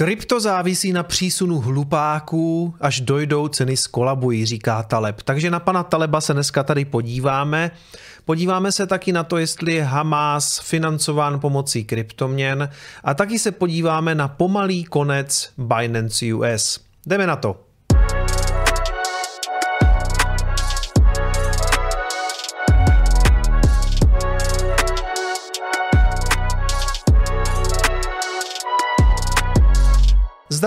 Krypto závisí na přísunu hlupáků, až dojdou ceny skolabují, říká Taleb. Takže na pana Taleba se dneska tady podíváme. Podíváme se taky na to, jestli je Hamas financován pomocí kryptoměn a taky se podíváme na pomalý konec Binance US. Jdeme na to.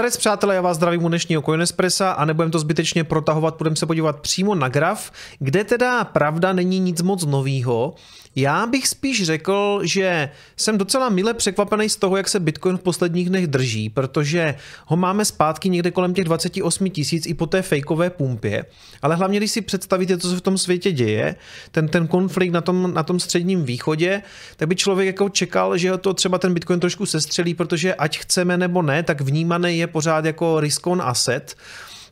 Zdarec přátelé, já vás zdravím u dnešního Coinespressa a nebudem to zbytečně protahovat, budeme se podívat přímo na graf, kde teda pravda není nic moc novýho. Já bych spíš řekl, že jsem docela mile překvapený z toho, jak se Bitcoin v posledních dnech drží, protože ho máme zpátky někde kolem těch 28 tisíc i po té fejkové pumpě, ale hlavně když si představíte, co se v tom světě děje, ten, ten konflikt na tom, na tom středním východě, tak by člověk jako čekal, že to třeba ten Bitcoin trošku sestřelí, protože ať chceme nebo ne, tak vnímaný je pořád jako risk on asset.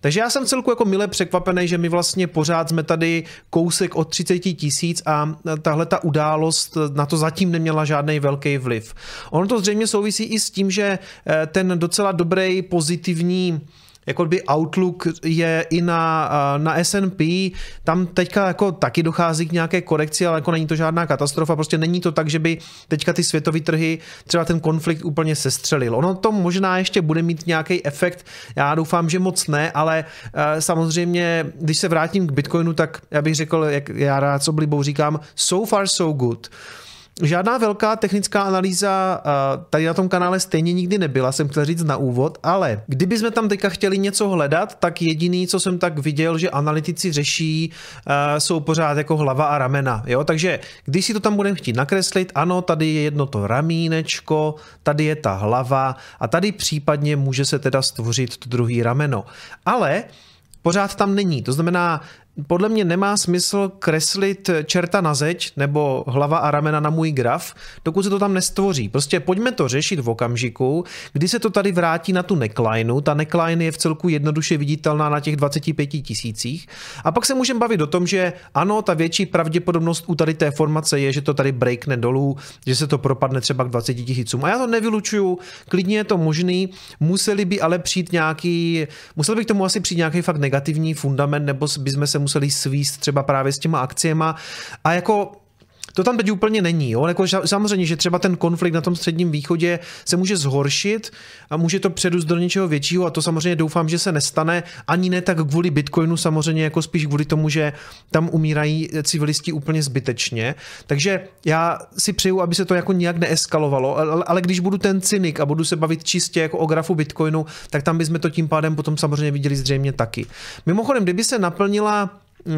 Takže já jsem celku jako mile překvapený, že my vlastně pořád jsme tady kousek od 30 tisíc a tahle ta událost na to zatím neměla žádný velký vliv. Ono to zřejmě souvisí i s tím, že eh, ten docela dobrý pozitivní jako by Outlook je i na, na S&P, tam teďka jako taky dochází k nějaké korekci, ale jako není to žádná katastrofa, prostě není to tak, že by teďka ty světové trhy třeba ten konflikt úplně sestřelil. Ono to možná ještě bude mít nějaký efekt, já doufám, že moc ne, ale samozřejmě, když se vrátím k Bitcoinu, tak já bych řekl, jak já rád s oblibou říkám, so far so good. Žádná velká technická analýza tady na tom kanále stejně nikdy nebyla, jsem chtěl říct na úvod, ale kdyby jsme tam teďka chtěli něco hledat, tak jediný, co jsem tak viděl, že analytici řeší, jsou pořád jako hlava a ramena. Jo? Takže když si to tam budeme chtít nakreslit, ano, tady je jedno to ramínečko, tady je ta hlava a tady případně může se teda stvořit to druhý rameno. Ale pořád tam není. To znamená, podle mě nemá smysl kreslit čerta na zeď nebo hlava a ramena na můj graf, dokud se to tam nestvoří. Prostě pojďme to řešit v okamžiku, kdy se to tady vrátí na tu necklineu. Ta neckline je v celku jednoduše viditelná na těch 25 tisících. A pak se můžeme bavit o tom, že ano, ta větší pravděpodobnost u tady té formace je, že to tady breakne dolů, že se to propadne třeba k 20 tisícům. A já to nevylučuju, klidně je to možný, museli by ale přijít nějaký, musel by k tomu asi přijít nějaký fakt negativní fundament, nebo bychom se museli svíst třeba právě s těma akciema. A jako to tam teď úplně není. Jo? Jako, samozřejmě, že třeba ten konflikt na tom středním východě se může zhoršit a může to předůst do něčeho většího a to samozřejmě doufám, že se nestane. Ani ne tak kvůli Bitcoinu, samozřejmě jako spíš kvůli tomu, že tam umírají civilisti úplně zbytečně. Takže já si přeju, aby se to jako nějak neeskalovalo, ale když budu ten cynik a budu se bavit čistě jako o grafu Bitcoinu, tak tam bychom to tím pádem potom samozřejmě viděli zřejmě taky. Mimochodem, kdyby se naplnila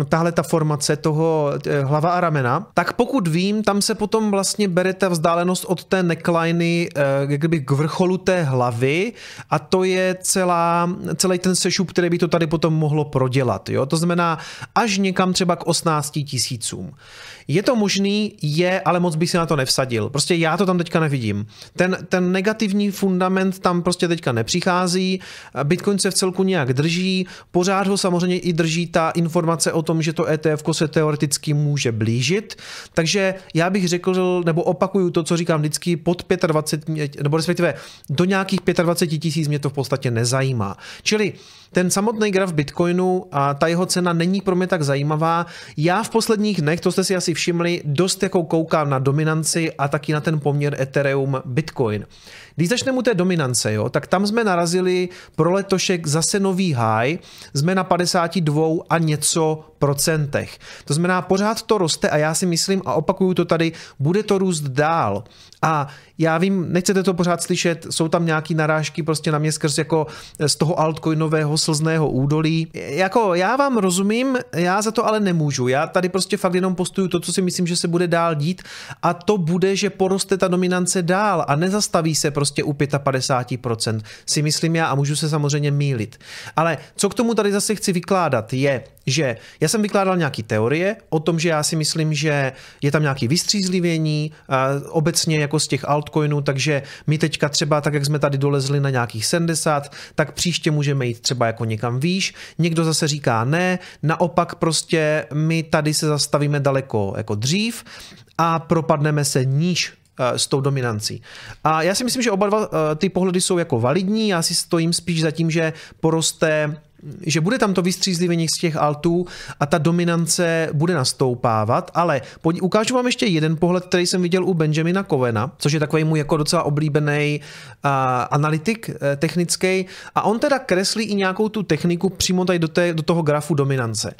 tahle ta formace toho eh, hlava a ramena, tak pokud vím, tam se potom vlastně bere ta vzdálenost od té neckliny eh, kdyby k vrcholu té hlavy a to je celá, celý ten sešup, který by to tady potom mohlo prodělat. Jo? To znamená až někam třeba k 18 tisícům. Je to možný, je, ale moc bych si na to nevsadil. Prostě já to tam teďka nevidím. Ten, ten negativní fundament tam prostě teďka nepřichází, Bitcoin se v celku nějak drží, pořád ho samozřejmě i drží ta informace o tom, že to ETF se teoreticky může blížit, takže já bych řekl, nebo opakuju to, co říkám vždycky, pod 25, nebo respektive do nějakých 25 tisíc mě to v podstatě nezajímá. Čili ten samotný graf Bitcoinu a ta jeho cena není pro mě tak zajímavá. Já v posledních dnech, to jste si asi všimli, dost jako koukám na dominanci a taky na ten poměr Ethereum Bitcoin. Když začneme u té dominance, jo, tak tam jsme narazili pro letošek zase nový high, jsme na 52 a něco procentech. To znamená, pořád to roste a já si myslím, a opakuju to tady, bude to růst dál. A já vím, nechcete to pořád slyšet, jsou tam nějaký narážky prostě na mě skrz jako z toho altcoinového slzného údolí. Jako já vám rozumím, já za to ale nemůžu. Já tady prostě fakt jenom postuju to, co si myslím, že se bude dál dít a to bude, že poroste ta dominance dál a nezastaví se prostě u 55%, si myslím já a můžu se samozřejmě mílit. Ale co k tomu tady zase chci vykládat je, že já jsem vykládal nějaký teorie o tom, že já si myslím, že je tam nějaký vystřízlivění obecně jako z těch altcoinů, takže my teďka třeba, tak jak jsme tady dolezli na nějakých 70, tak příště můžeme jít třeba jako někam výš. Někdo zase říká ne, naopak prostě my tady se zastavíme daleko jako dřív a propadneme se níž s tou dominancí. A já si myslím, že oba dva ty pohledy jsou jako validní, já si stojím spíš za tím, že poroste že bude tam to vystřízlivění z těch altů a ta dominance bude nastoupávat, ale pojď, ukážu vám ještě jeden pohled, který jsem viděl u Benjamina Covena, což je takový můj jako docela oblíbený uh, analytik uh, technický a on teda kreslí i nějakou tu techniku přímo tady do, té, do toho grafu dominance.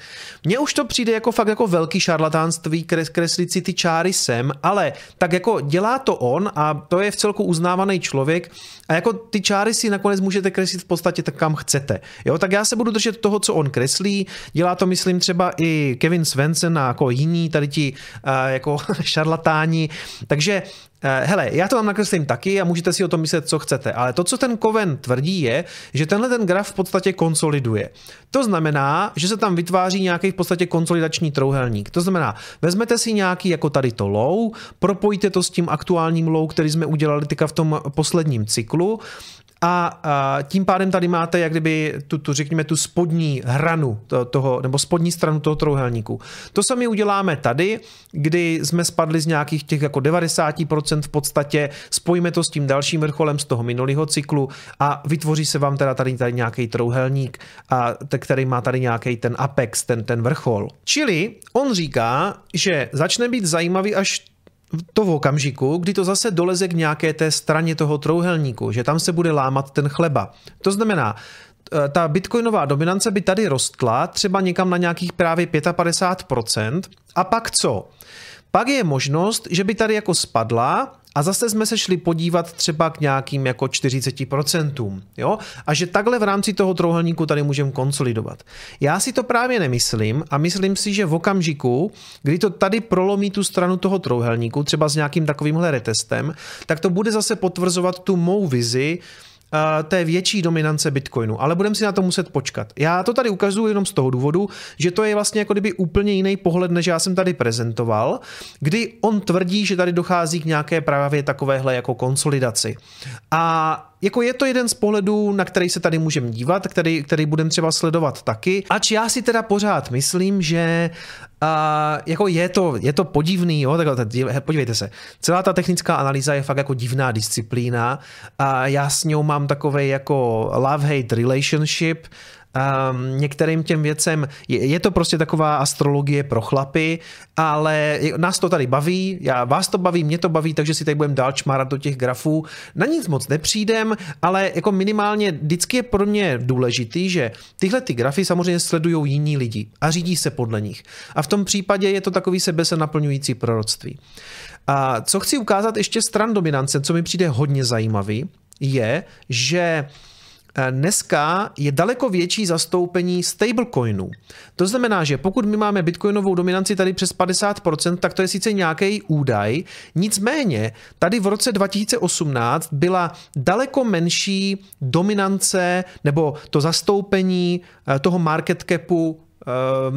Mně už to přijde jako fakt jako velký šarlatánství kres, kreslit si ty čáry sem, ale tak jako dělá to on a to je v celku uznávaný člověk a jako ty čáry si nakonec můžete kreslit v podstatě tak kam chcete. Jo, tak já se budu držet toho, co on kreslí. Dělá to, myslím, třeba i Kevin Svensson a jako jiní tady ti uh, jako šarlatáni. Takže Eh, hele, já to vám nakreslím taky a můžete si o tom myslet, co chcete, ale to, co ten Koven tvrdí, je, že tenhle ten graf v podstatě konsoliduje. To znamená, že se tam vytváří nějaký v podstatě konsolidační trouhelník. To znamená, vezmete si nějaký jako tady to low, propojíte to s tím aktuálním low, který jsme udělali teďka v tom posledním cyklu a, tím pádem tady máte jak kdyby tu, tu řekněme tu spodní hranu to, toho, nebo spodní stranu toho trouhelníku. To sami uděláme tady, kdy jsme spadli z nějakých těch jako 90% v podstatě, spojíme to s tím dalším vrcholem z toho minulého cyklu a vytvoří se vám teda tady, tady nějaký trouhelník, a, který má tady nějaký ten apex, ten, ten vrchol. Čili on říká, že začne být zajímavý až to v okamžiku, kdy to zase doleze k nějaké té straně toho trouhelníku, že tam se bude lámat ten chleba. To znamená, e, ta bitcoinová dominance by tady rostla třeba někam na nějakých právě 55% a pak co? Pak je možnost, že by tady jako spadla a zase jsme se šli podívat třeba k nějakým jako 40%. Jo? A že takhle v rámci toho trouhelníku tady můžeme konsolidovat. Já si to právě nemyslím a myslím si, že v okamžiku, kdy to tady prolomí tu stranu toho trouhelníku, třeba s nějakým takovýmhle retestem, tak to bude zase potvrzovat tu mou vizi, té větší dominance Bitcoinu, ale budeme si na to muset počkat. Já to tady ukazuju jenom z toho důvodu, že to je vlastně jako kdyby úplně jiný pohled, než já jsem tady prezentoval, kdy on tvrdí, že tady dochází k nějaké právě takovéhle jako konsolidaci. A jako je to jeden z pohledů, na který se tady můžeme dívat, který, který budeme třeba sledovat taky. Ač já si teda pořád myslím, že a jako je to, je to podivný, jo, tak podívejte se, celá ta technická analýza je fakt jako divná disciplína a já s ňou mám takový jako love-hate relationship, um, některým těm věcem, je, je to prostě taková astrologie pro chlapy, ale nás to tady baví, já, vás to baví, mě to baví, takže si tady budeme dál čmárat do těch grafů. Na nic moc nepřijdem, ale jako minimálně vždycky je pro mě důležitý, že tyhle ty grafy samozřejmě sledují jiní lidi a řídí se podle nich. A v tom případě je to takový sebe se naplňující proroctví. A co chci ukázat ještě stran dominance, co mi přijde hodně zajímavý, je, že dneska je daleko větší zastoupení stablecoinů. To znamená, že pokud my máme bitcoinovou dominanci tady přes 50%, tak to je sice nějaký údaj, nicméně tady v roce 2018 byla daleko menší dominance nebo to zastoupení eh, toho market capu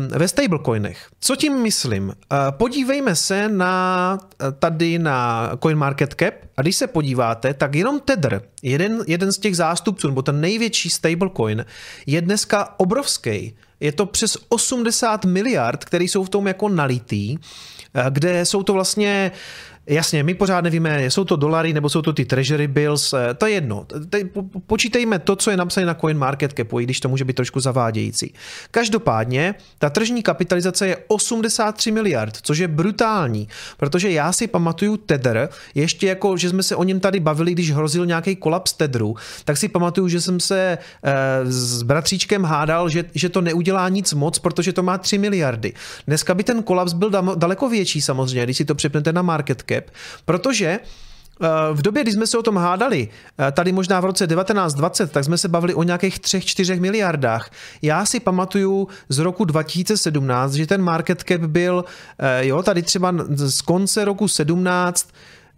ve stablecoinech. Co tím myslím? Eh, podívejme se na eh, tady na CoinMarketCap a když se podíváte, tak jenom Tether, jeden, jeden z těch zástupců, nebo ten největší stablecoin, je dneska obrovský. Je to přes 80 miliard, které jsou v tom jako nalitý, eh, kde jsou to vlastně Jasně, my pořád nevíme, jsou to dolary nebo jsou to ty treasury bills, eh, to je jedno. Počítejme to, co je napsané na CoinMarketCapu, i když to může být trošku zavádějící. Každopádně, ta tržní kapitalizace je 83 miliard, což je brutální, protože já si pamatuju Tether, ještě jako, že jsme se o něm tady bavili, když hrozil nějaký kolaps Tethru, tak si pamatuju, že jsem se eh, s bratříčkem hádal, že, že to neudělá nic moc, protože to má 3 miliardy. Dneska by ten kolaps byl daleko větší samozřejmě, když si to přepnete na market cap, protože eh, v době, kdy jsme se o tom hádali, eh, tady možná v roce 1920, tak jsme se bavili o nějakých 3-4 miliardách. Já si pamatuju z roku 2017, že ten market cap byl, eh, jo, tady třeba z konce roku 17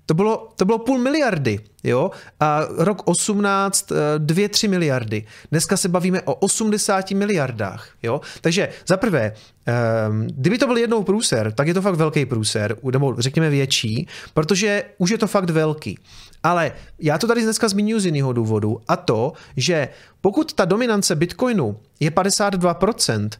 to bylo, to bylo půl miliardy, jo? A rok 18, 2-3 eh, miliardy. Dneska se bavíme o 80 miliardách, jo? Takže za prvé, ehm, kdyby to byl jednou průser, tak je to fakt velký průser, nebo řekněme větší, protože už je to fakt velký. Ale já to tady dneska zmiňuji z jiného důvodu a to, že pokud ta dominance Bitcoinu je 52%,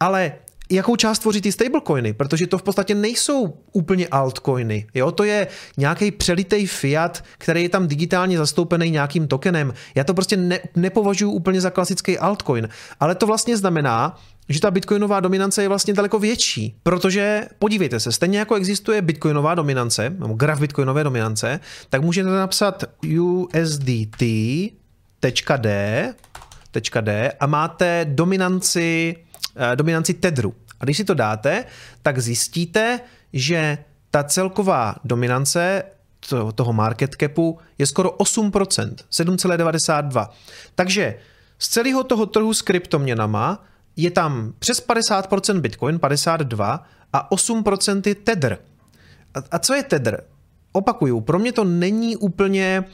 ale jakou část tvoří ty stablecoiny, protože to v podstatě nejsou úplně altcoiny. Jo? To je nějaký přelitej fiat, který je tam digitálně zastoupený nějakým tokenem. Já to prostě ne, nepovažuji úplně za klasický altcoin, ale to vlastně znamená, že ta bitcoinová dominance je vlastně daleko větší, protože podívejte se, stejně jako existuje bitcoinová dominance, nebo graf bitcoinové dominance, tak můžete napsat USDT.D D a máte dominanci, dominanci Tedru. A když si to dáte, tak zjistíte, že ta celková dominance toho market capu je skoro 8%, 7,92. Takže z celého toho trhu s kryptoměnama je tam přes 50% Bitcoin, 52 a 8% je Tether. A, a co je Tether? Opakuju, pro mě to není úplně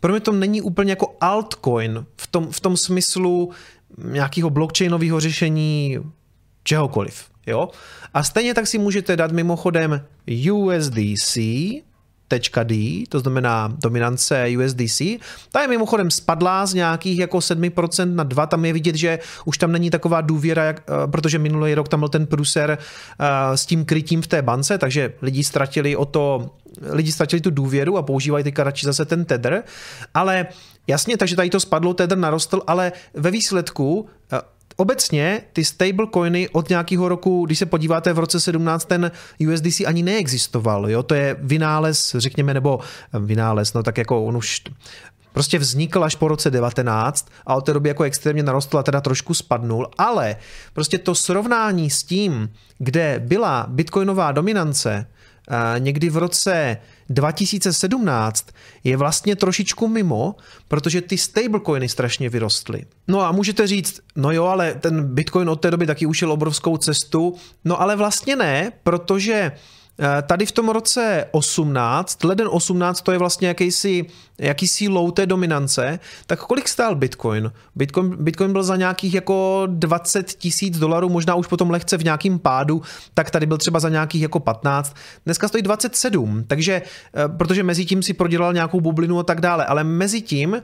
pro mě to není úplně jako altcoin v tom, v tom smyslu nějakého blockchainového řešení čehokoliv. Jo? A stejně tak si můžete dát mimochodem USDC, D, to znamená dominance USDC. Ta je mimochodem spadlá z nějakých jako 7% na 2, tam je vidět, že už tam není taková důvěra, jak, eh, protože minulý rok tam byl ten pruser uh, s tím krytím v té bance, takže lidi ztratili o to, lidi ztratili tu důvěru a používají ty radši zase ten Tether, ale jasně, takže tady to spadlo, Tether narostl, ale ve výsledku uh, obecně ty stablecoiny od nějakého roku, když se podíváte v roce 17, ten USDC ani neexistoval. Jo? To je vynález, řekněme, nebo eh, vynález, no tak jako on už prostě vznikl až po roce 19 a od té doby jako extrémně narostl a teda trošku spadnul, ale prostě to srovnání s tím, kde byla bitcoinová dominance, někdy v roce 2017 je vlastně trošičku mimo, protože ty stablecoiny strašně vyrostly. No a můžete říct, no jo, ale ten Bitcoin od té doby taky ušel obrovskou cestu. No ale vlastně ne, protože tady v tom roce 18, leden 18, to je vlastně jakýsi, jakýsi low té dominance, tak kolik stál Bitcoin? Bitcoin? Bitcoin byl za nějakých jako 20 tisíc dolarů, možná už potom lehce v nějakým pádu, tak tady byl třeba za nějakých jako 15. Dneska stojí 27, takže, eh, protože mezi tím si prodělal nějakou bublinu a tak dále, ale mezi tím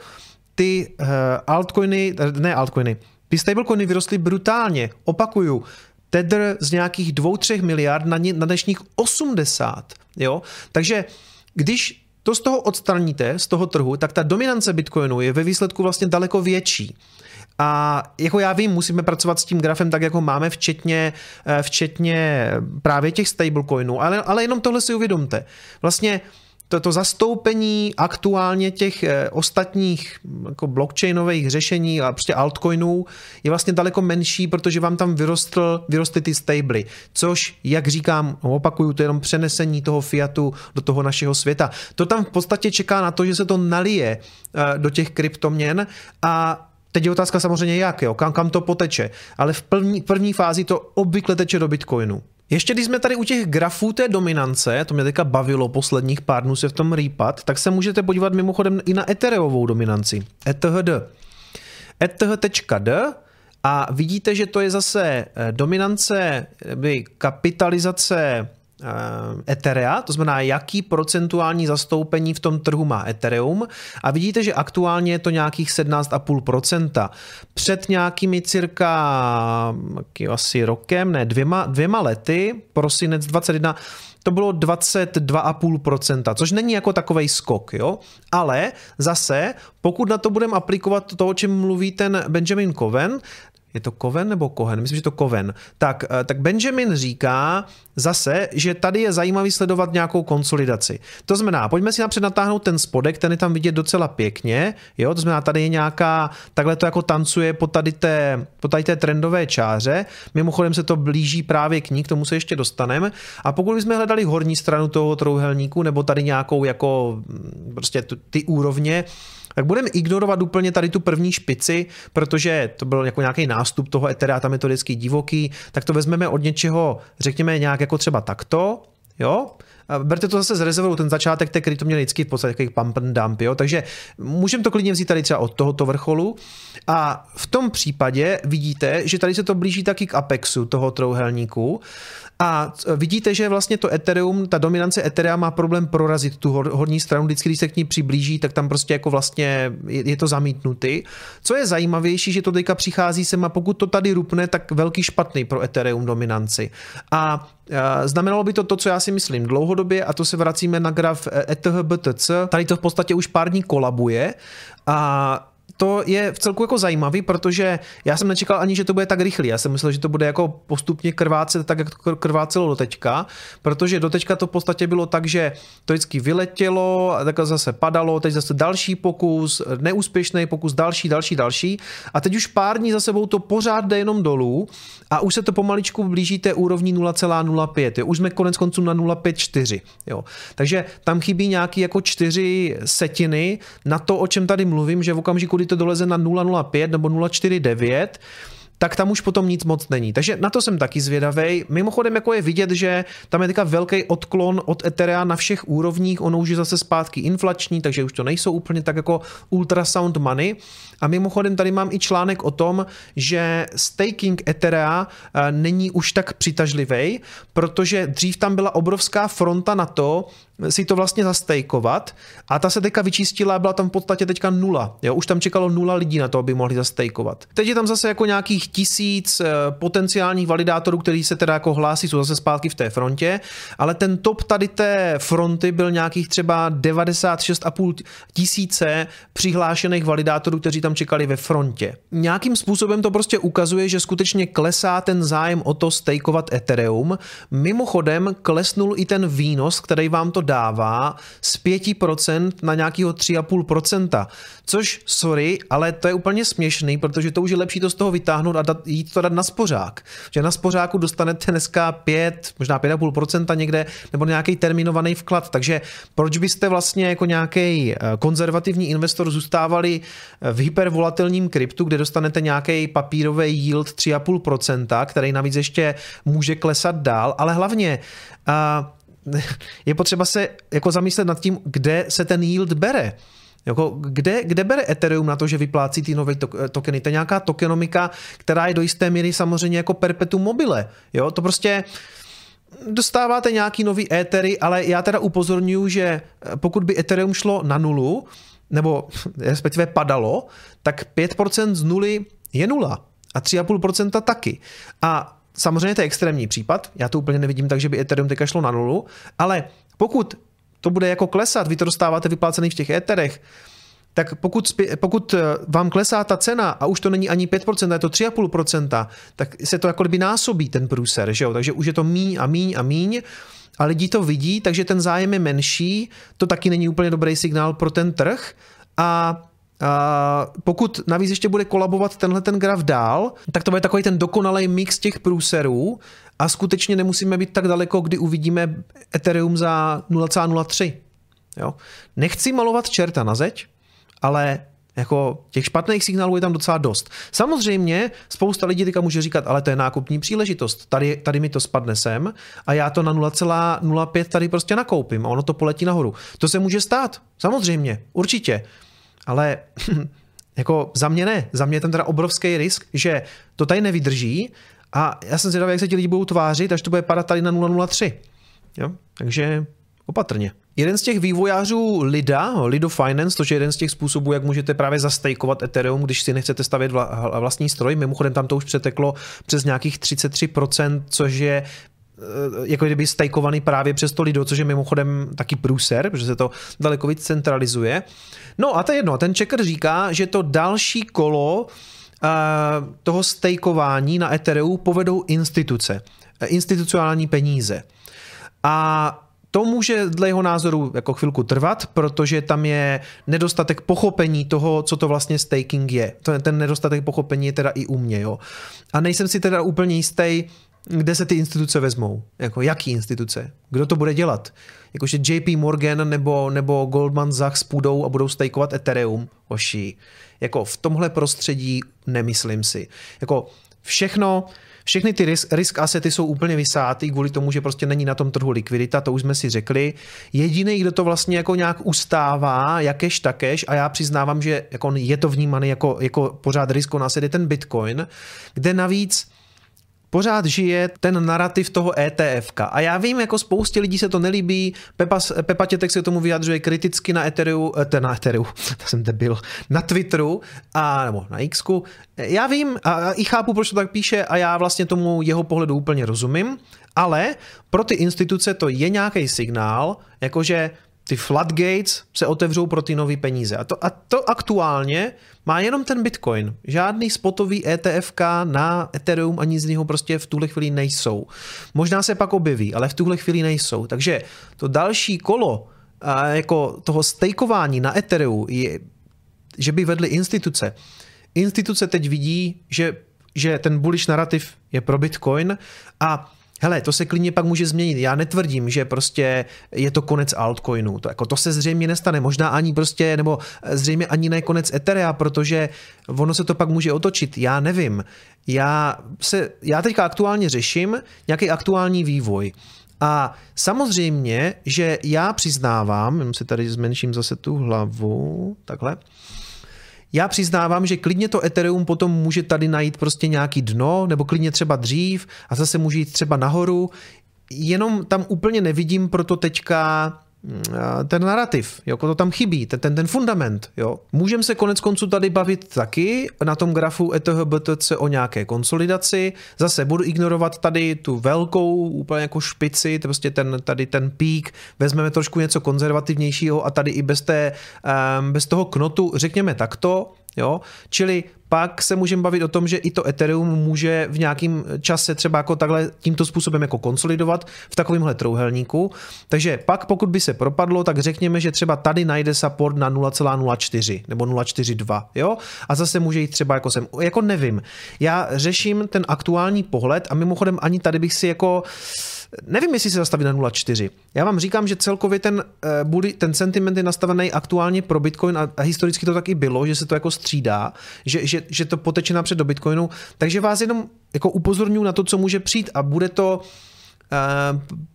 ty uh, altcoiny, ne altcoiny, ty stablecoiny vyrostly brutálně. Opakuju, Tether z nějakých 2-3 miliard na, na dnešních 80. Jo? Takže když to z toho odstraníte, z toho trhu, tak ta dominance Bitcoinu je ve výsledku vlastně daleko větší. A jako já vím, musíme pracovat s tím grafem tak, jako máme, včetně, eh, včetně právě těch stablecoinů, ale, ale jenom tohle si uvědomte. Vlastně to, to zastoupení aktuálně těch eh, ostatních jako blockchainových řešení a prostě altcoinů je vlastně daleko menší, protože vám tam vyrostl, vyrostly ty stably, což, jak říkám, opakuju, to je jenom přenesení toho fiatu do toho našeho světa. To tam v podstatě čeká na to, že se to nalije eh, do těch kryptoměn a Teď je otázka samozřejmě jak, jo, kam, kam to poteče, ale v první, první fázi to obvykle teče do Bitcoinu. Ještě když jsme tady u těch grafů té dominance, to mě teďka bavilo posledních pár dnů se v tom rýpat, tak se můžete podívat mimochodem i na Ethereovou dominanci. ETHD. ETH.d a vidíte, že to je zase eh, dominance, kapitalizace Eh, Etherea, to znamená, jaký procentuální zastoupení v tom trhu má Ethereum a vidíte, že aktuálně je to nějakých 17,5%. Před nějakými cirka asi rokem, ne dvěma, dvěma lety, prosinec 21, to bylo 22,5%, což není jako takový skok, jo? Ale zase, pokud na to budeme aplikovat to, o čem mluví ten Benjamin Coven, je to Koven nebo Kohen? Myslím, že to Koven. Tak, eh, tak Benjamin říká zase, že tady je zajímavý sledovat nějakou konsolidaci. To znamená, pojďme si napřed natáhnout ten spodek, ten je tam vidět docela pěkně, jo, to znamená, tady je nějaká, takhle to jako tancuje po tady té, po tady té trendové čáře, mimochodem se to blíží právě k ní, k tomu se ještě dostaneme. A pokud bychom hledali horní stranu toho trouhelníku, nebo tady nějakou jako mm, prostě ty úrovně, tak budeme ignorovat úplně tady tu první špici, protože to byl jako nějaký nástup toho Ethera, tam je to vždycky divoký, tak to vezmeme od něčeho, řekněme nějak jako třeba takto, jo, berte to zase z rezervou, ten začátek té to měl vždycky v podstatě takový pump and dump, jo? takže můžeme to klidně vzít tady třeba od tohoto vrcholu. A v tom případě vidíte, že tady se to blíží taky k apexu toho trouhelníku A vidíte, že vlastně to Ethereum, ta dominance Ethereum má problém prorazit tu horní stranu, vždycky, když se k ní přiblíží, tak tam prostě jako vlastně je, to zamítnutý. Co je zajímavější, že to teďka přichází sem a pokud to tady rupne, tak velký špatný pro Ethereum dominanci. A Znamenalo by to to, co já si myslím dlouhodobě, a to se vracíme na graf ETHBTC. Tady to v podstatě už pár dní kolabuje a to je v celku jako zajímavý, protože já jsem nečekal ani, že to bude tak rychlý. Já jsem myslel, že to bude jako postupně krvácet tak, jak to krvácelo do teďka, protože do teďka to v podstatě bylo tak, že to vždycky vyletělo, a tak zase padalo, teď zase další pokus, neúspěšný pokus, další, další, další. A teď už pár dní za sebou to pořád jde jenom dolů a už se to pomaličku blíží té úrovni 0,05. Už jsme konec konců na 0,54. Jo. Takže tam chybí nějaký jako čtyři setiny na to, o čem tady mluvím, že v okamžiku, kdy to doleze na 0,05 nebo 0,49, tak tam už potom nic moc není. Takže na to jsem taky zvědavý. Mimochodem, jako je vidět, že tam je teďka velký odklon od Etherea na všech úrovních, ono už je zase zpátky inflační, takže už to nejsou úplně tak jako ultrasound money. A mimochodem tady mám i článek o tom, že staking Etherea eh, není už tak přitažlivý, protože dřív tam byla obrovská fronta na to, si to vlastně zastejkovat a ta se teďka vyčistila a byla tam v podstatě teďka nula. Jo? Už tam čekalo nula lidí na to, aby mohli zastejkovat. Teď je tam zase jako nějakých tisíc eh, potenciálních validátorů, kteří se teda jako hlásí, jsou zase zpátky v té frontě, ale ten top tady té fronty byl nějakých třeba 96,5 tisíce přihlášených validátorů, kteří tam čekali ve frontě. Nějakým způsobem to prostě ukazuje, že skutečně klesá ten zájem o to stejkovat Ethereum. Mimochodem klesnul i ten výnos, který vám to dává z 5% na nějakého 3,5%. Což, sorry, ale to je úplně směšný, protože to už je lepší to z toho vytáhnout a dát, jít to dát na spořák. Že na spořáku dostanete dneska 5, možná 5,5% někde, nebo nějaký terminovaný vklad. Takže proč byste vlastně jako nějaký eh, konzervativní investor zůstávali eh, v hypervolatilním kryptu, kde dostanete nějaký papírový yield 3,5%, který navíc ještě může klesat dál, ale hlavně uh, je potřeba se jako zamyslet nad tím, kde se ten yield bere. Jako, kde, kde bere Ethereum na to, že vyplácí ty nové tokeny? To je nějaká tokenomika, která je do jisté míry samozřejmě jako perpetuum mobile. Jo? To prostě dostáváte nějaký nový Ethery, ale já teda upozorňuji, že pokud by Ethereum šlo na nulu, nebo respektive padalo, tak 5% z nuly je nula a 3,5% taky. A Samozřejmě to je extrémní případ, já to úplně nevidím tak, že by Ethereum teďka šlo na nulu, ale pokud to bude jako klesat, vy to dostáváte vyplácený v těch Etherech, tak pokud, pokud eh, vám klesá ta cena a už to není ani 5%, je to 3,5%, tak se to jako kdyby násobí ten průser, že jo? takže už je to míň a míň a míň a lidi to vidí, takže ten zájem je menší, to taky není úplně dobrý signál pro ten trh a a pokud navíc ještě bude kolabovat tenhle ten graf dál, tak to bude takový ten dokonalý mix těch průserů a skutečně nemusíme být tak daleko, kdy uvidíme Ethereum za 0,03. Jo? Nechci malovat čerta na zeď, ale jako těch špatných signálů je tam docela dost. Samozřejmě spousta lidí teďka může říkat, ale to je nákupní příležitost. Tady, tady mi to spadne sem a já to na 0,05 tady prostě nakoupím a ono to poletí nahoru. To se může stát, samozřejmě, určitě ale jako za mě ne. Za mě je ten teda obrovský risk, že to tady nevydrží a já jsem zvědavý, jak se ti lidi budou tvářit, až to bude padat tady na 003. Jo? Takže opatrně. Jeden z těch vývojářů Lida, Lido Finance, to je jeden z těch způsobů, jak můžete právě zastejkovat Ethereum, když si nechcete stavět vlastní stroj. Mimochodem tam to už přeteklo přes nějakých 33%, což je jako kdyby stajkovaný právě přes to Lido, což je mimochodem taky průser, protože se to daleko víc centralizuje. No a to je jedno, ten checker říká, že to další kolo uh, toho stejkování na Ethereum povedou instituce, eh, institucionální peníze. A to může dle jeho názoru jako chvilku trvat, protože tam je nedostatek pochopení toho, co to vlastně staking je. Ten nedostatek pochopení je teda i u mě. Jo. A nejsem si teda úplně jistý, kde se ty instituce vezmou? Jako jaký instituce? Kdo to bude dělat? Jakože JP Morgan nebo, nebo Goldman Sachs půjdou a budou stajkovat Ethereum? Oší. Jako v tomhle prostředí nemyslím si. Jako všechno, všechny ty risk, risk asety jsou úplně vysátý kvůli tomu, že prostě není na tom trhu likvidita, to už jsme si řekli. Jediný, kdo to vlastně jako nějak ustává, jakéž takéž, a já přiznávám, že jako je to vnímaný jako, jako pořád risko asset, je ten Bitcoin, kde navíc pořád žije ten narrativ toho ETF. A já vím, jako spoustě lidí se to nelíbí, Pepa, Pepa Tětek se tomu vyjadřuje kriticky na Ethereum, eh, na Ethereum, to jsem debil, na Twitteru, a, nebo na Xku. Já vím a i chápu, proč to tak píše a já vlastně tomu jeho pohledu úplně rozumím, ale pro ty instituce to je nějaký signál, jakože ty floodgates se otevřou pro ty nové peníze. A to, a to aktuálně má jenom ten Bitcoin. Žádný spotový ETFK na Ethereum ani z něho prostě v tuhle chvíli nejsou. Možná se pak objeví, ale v tuhle chvíli nejsou. Takže to další kolo a jako toho stejkování na Ethereum je, že by vedly instituce. Instituce teď vidí, že, že ten bullish narrativ je pro Bitcoin a Hele, to se klidně pak může změnit. Já netvrdím, že prostě je to konec altcoinu. To, jako, to se zřejmě nestane. Možná ani prostě, nebo zřejmě ani ne konec Etherea, protože ono se to pak může otočit. Já nevím. Já, se, já teďka aktuálně řeším nějaký aktuální vývoj. A samozřejmě, že já přiznávám, jenom si tady zmenším zase tu hlavu, takhle, já přiznávám, že klidně to Ethereum potom může tady najít prostě nějaký dno, nebo klidně třeba dřív a zase může jít třeba nahoru. Jenom tam úplně nevidím proto teďka ten narrativ, jako to tam chybí, ten, ten, ten fundament. Jo. Můžeme se konec konců tady bavit taky na tom grafu ETHBTC o nějaké konsolidaci. Zase budu ignorovat tady tu velkou úplně jako špici, to prostě ten, tady ten pík, vezmeme trošku něco konzervativnějšího a tady i bez, té, bez toho knotu, řekněme takto, Jo? Čili pak se můžeme bavit o tom, že i to Ethereum může v nějakém čase třeba jako takhle tímto způsobem jako konsolidovat v takovémhle trouhelníku. Takže pak pokud by se propadlo, tak řekněme, že třeba tady najde support na 0,04 nebo 0,42, jo? A zase může jít třeba jako sem, jako nevím. Já řeším ten aktuální pohled a mimochodem ani tady bych si jako nevím, jestli se zastaví na 0,4. Já vám říkám, že celkově ten, uh, ten sentiment je nastavený aktuálně pro Bitcoin a, historicky to taky bylo, že se to jako střídá, že, že, že to poteče napřed do Bitcoinu, takže vás jenom jako upozorňuji na to, co může přijít a bude to Eh,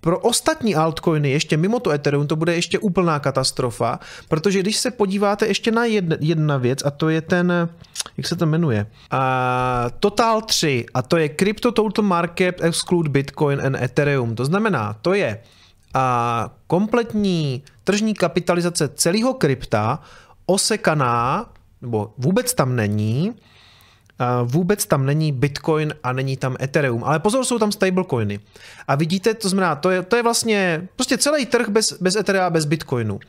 pro ostatní altcoiny, ještě mimo to Ethereum, to bude ještě úplná katastrofa, protože když se podíváte ještě na jedna, jedna věc, a to je ten, jak se to jmenuje, uh, Total 3, a to je Crypto Total Market Exclude Bitcoin and Ethereum. To znamená, to je uh, kompletní tržní kapitalizace celého krypta, osekaná, nebo vůbec tam není, vůbec tam není Bitcoin a není tam Ethereum, ale pozor, jsou tam stablecoiny. A vidíte, to znamená, to je, to je vlastně prostě celý trh bez, bez Etherea, bez Bitcoinu.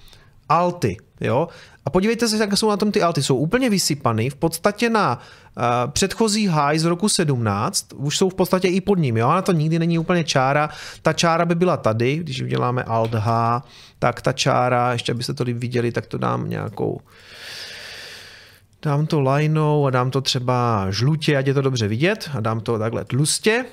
Alty, jo. A podívejte se, jak jsou na tom ty alty. Jsou úplně vysypaný, v podstatě na uh, předchozí high z roku 17, už jsou v podstatě i pod ním, jo. Ale to nikdy není úplně čára. Ta čára by byla tady, když uděláme alt H, tak ta čára, ještě abyste to viděli, tak to dám nějakou dám to lajnou a dám to třeba žlutě, ať je to dobře vidět a dám to takhle tlustě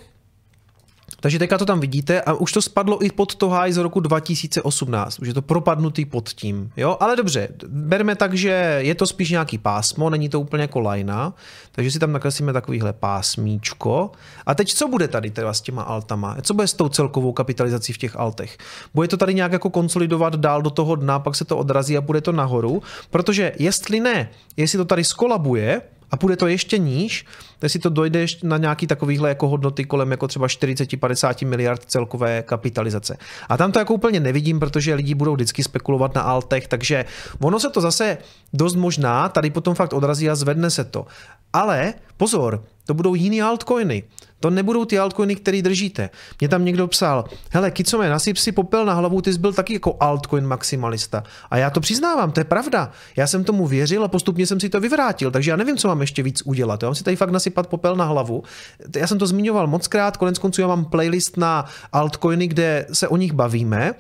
takže teďka to tam vidíte a už to spadlo i pod to high z roku 2018, už je to propadnutý pod tím, jo, ale dobře, berme tak, že je to spíš nějaký pásmo, není to úplně jako lajna, takže si tam nakreslíme takovýhle pásmíčko. A teď co bude tady teda s těma altama, co bude s tou celkovou kapitalizací v těch altech, bude to tady nějak jako konsolidovat dál do toho dna, pak se to odrazí a bude to nahoru, protože jestli ne, jestli to tady skolabuje, a půjde to ještě níž, si to dojde na nějaký takovýhle jako hodnoty kolem jako třeba 40-50 miliard celkové kapitalizace. A tam to jako úplně nevidím, protože lidi budou vždycky spekulovat na altech, takže ono se to zase dost možná tady potom fakt odrazí a zvedne se to. Ale pozor, to budou jiný altcoiny. To nebudou ty altcoiny, které držíte. Mě tam někdo psal, hele, Kicome, nasyp si popel na hlavu, ty jsi byl taky jako altcoin maximalista. A já to přiznávám, to je pravda. Já jsem tomu věřil a postupně jsem si to vyvrátil, takže já nevím, co mám ještě víc udělat. Já mám si tady fakt nasypat popel na hlavu. Já jsem to zmiňoval moc krát, konec konců já mám playlist na altcoiny, kde se o nich bavíme.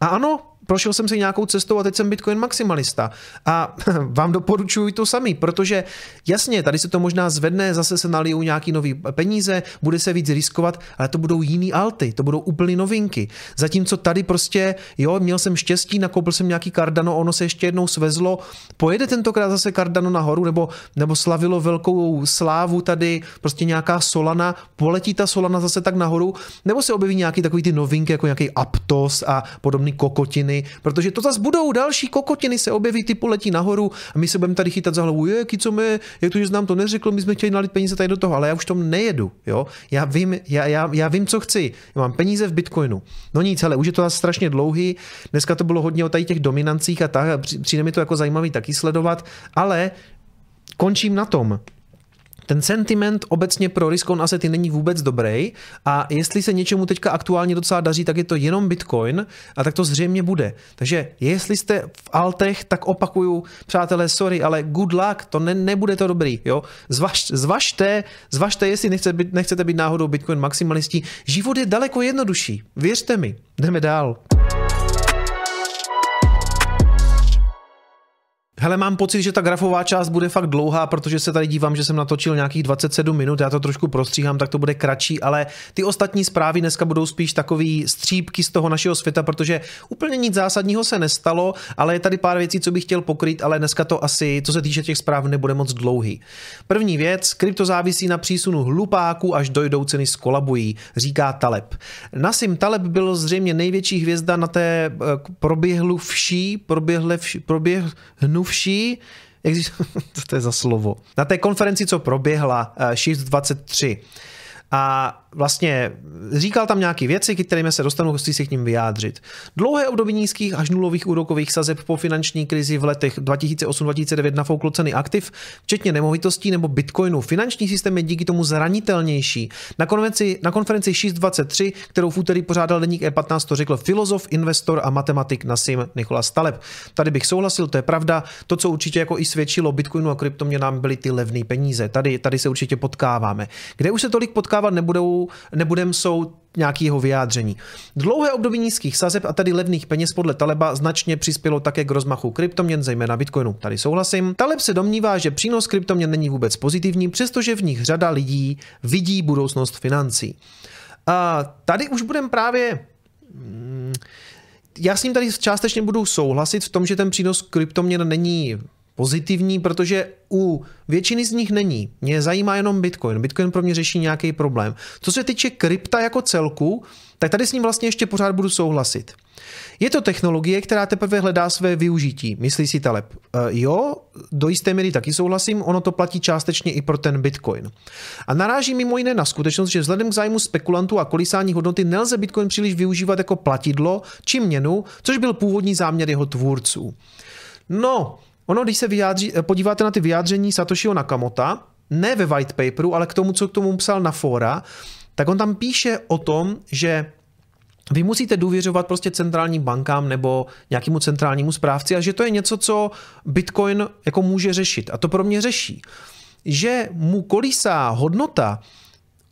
A ano, prošel jsem si nějakou cestou a teď jsem Bitcoin maximalista. A vám doporučuji to sami, protože jasně, tady se to možná zvedne, zase se nalijou nějaký nový peníze, bude se víc riskovat, ale to budou jiný alty, to budou úplně novinky. Zatímco tady prostě, jo, měl jsem štěstí, nakoupil jsem nějaký Cardano, ono se ještě jednou svezlo, pojede tentokrát zase Cardano nahoru, nebo, nebo slavilo velkou slávu tady, prostě nějaká Solana, poletí ta Solana zase tak nahoru, nebo se objeví nějaký takový ty novinky, jako nějaký Aptos a podobný kokotiny, ceny, protože to zase budou další kokotiny se objeví, ty poletí nahoru a my se budeme tady chytat za hlavu, je, co my, jak to, že nám to neřekl, my jsme chtěli nalit peníze tady do toho, ale já už tom nejedu, jo. Já vím, já, já, já vím, co chci. Já mám peníze v Bitcoinu. No nic, ale už je to zase strašně dlouhý. Dneska to bylo hodně o tady těch dominancích a tak, přijde mi to jako zajímavý taky sledovat, ale končím na tom, ten sentiment obecně pro risk on asety není vůbec dobrý a jestli se něčemu teďka aktuálně docela daří, tak je to jenom Bitcoin a tak to zřejmě bude. Takže jestli jste v altech, tak opakuju, přátelé, sorry, ale good luck, to ne, nebude to dobrý, jo. Zvaž, zvažte, zvažte, jestli nechcete být, nechcete být náhodou Bitcoin maximalistí. Život je daleko jednodušší, věřte mi. Jdeme dál. Hele, mám pocit, že ta grafová část bude fakt dlouhá, protože se tady dívám, že jsem natočil nějakých 27 minut, já to trošku prostříhám, tak to bude kratší, ale ty ostatní zprávy dneska budou spíš takový střípky z toho našeho světa, protože úplně nic zásadního se nestalo, ale je tady pár věcí, co bych chtěl pokryt, ale dneska to asi, co se týče těch zpráv, nebude moc dlouhý. První věc, krypto závisí na přísunu hlupáků, až dojdou ceny skolabují, říká Taleb. Nasim Taleb byl zřejmě největší hvězda na té eh, proběhlu vší, jak, to je za slovo, na té konferenci, co proběhla, uh, Shift 23. A vlastně říkal tam nějaké věci, kterými se dostanu, chci si k ním vyjádřit. Dlouhé období nízkých až nulových úrokových sazeb po finanční krizi v letech 2008-2009 nafouklo ceny aktiv, včetně nemovitostí nebo bitcoinu. Finanční systém je díky tomu zranitelnější. Na konferenci, na konferenci 623, kterou v úterý pořádal deník E15, to řekl filozof, investor a matematik Nasim Nikolas Taleb. Tady bych souhlasil, to je pravda. To, co určitě jako i svědčilo bitcoinu a kryptoměnám, byly ty levné peníze. Tady, tady se určitě potkáváme. Kde už se tolik potkávat nebudou, nebudem, jsou nějaký jeho vyjádření. Dlouhé období nízkých sazeb a tady levných peněz podle Taleba značně přispělo také k rozmachu kryptoměn, zejména Bitcoinu. Tady souhlasím. Taleb se domnívá, že přínos kryptoměn není vůbec pozitivní, přestože v nich řada lidí vidí budoucnost financí. A tady už budeme právě mm, já s ním tady částečně budu souhlasit v tom, že ten přínos kryptoměn není pozitivní, protože u většiny z nich není. Mě zajímá jenom Bitcoin. Bitcoin pro mě řeší nějaký problém. Co se týče krypta jako celku, tak tady s ním vlastně ještě pořád budu souhlasit. Je to technologie, která teprve hledá své využití, myslí si Taleb. E, jo, do jisté míry taky souhlasím, ono to platí částečně i pro ten Bitcoin. A naráží mimo jiné na skutečnost, že vzhledem k zájmu spekulantů a kolísání hodnoty nelze Bitcoin příliš využívat jako platidlo či měnu, což byl původní záměr jeho tvůrců. No, Ono, když se vyjádří, eh, podíváte na ty vyjádření Satoshiho Nakamota, ne ve white paperu, ale k tomu, co k tomu psal na fora, tak on tam píše o tom, že vy musíte důvěřovat prostě centrálním bankám nebo nějakému centrálnímu správci a že to je něco, co Bitcoin jako může řešit. A to pro mě řeší. Že mu kolísá hodnota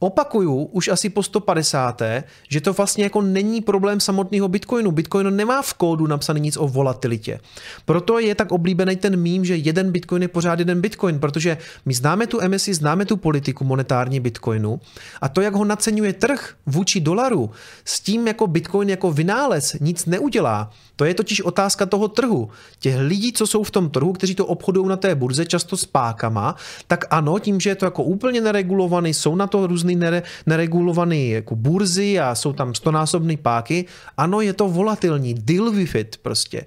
Opakuju už asi po 150. že to vlastně jako není problém samotného Bitcoinu. Bitcoin nemá v kódu napsaný nic o volatilitě. Proto je tak oblíbený ten mím, že jeden Bitcoin je pořád jeden Bitcoin, protože my známe tu emisi, známe tu politiku monetární Bitcoinu a to, jak ho naceňuje trh vůči dolaru, s tím jako Bitcoin jako vynález nic neudělá. To je totiž otázka toho trhu. Těch lidí, co jsou v tom trhu, kteří to obchodují na té burze, často s pákama, tak ano, tím, že je to jako úplně neregulovaný, jsou na to různý nere, neregulovaný jako burzy a jsou tam stonásobný páky, ano, je to volatilní, deal with it prostě.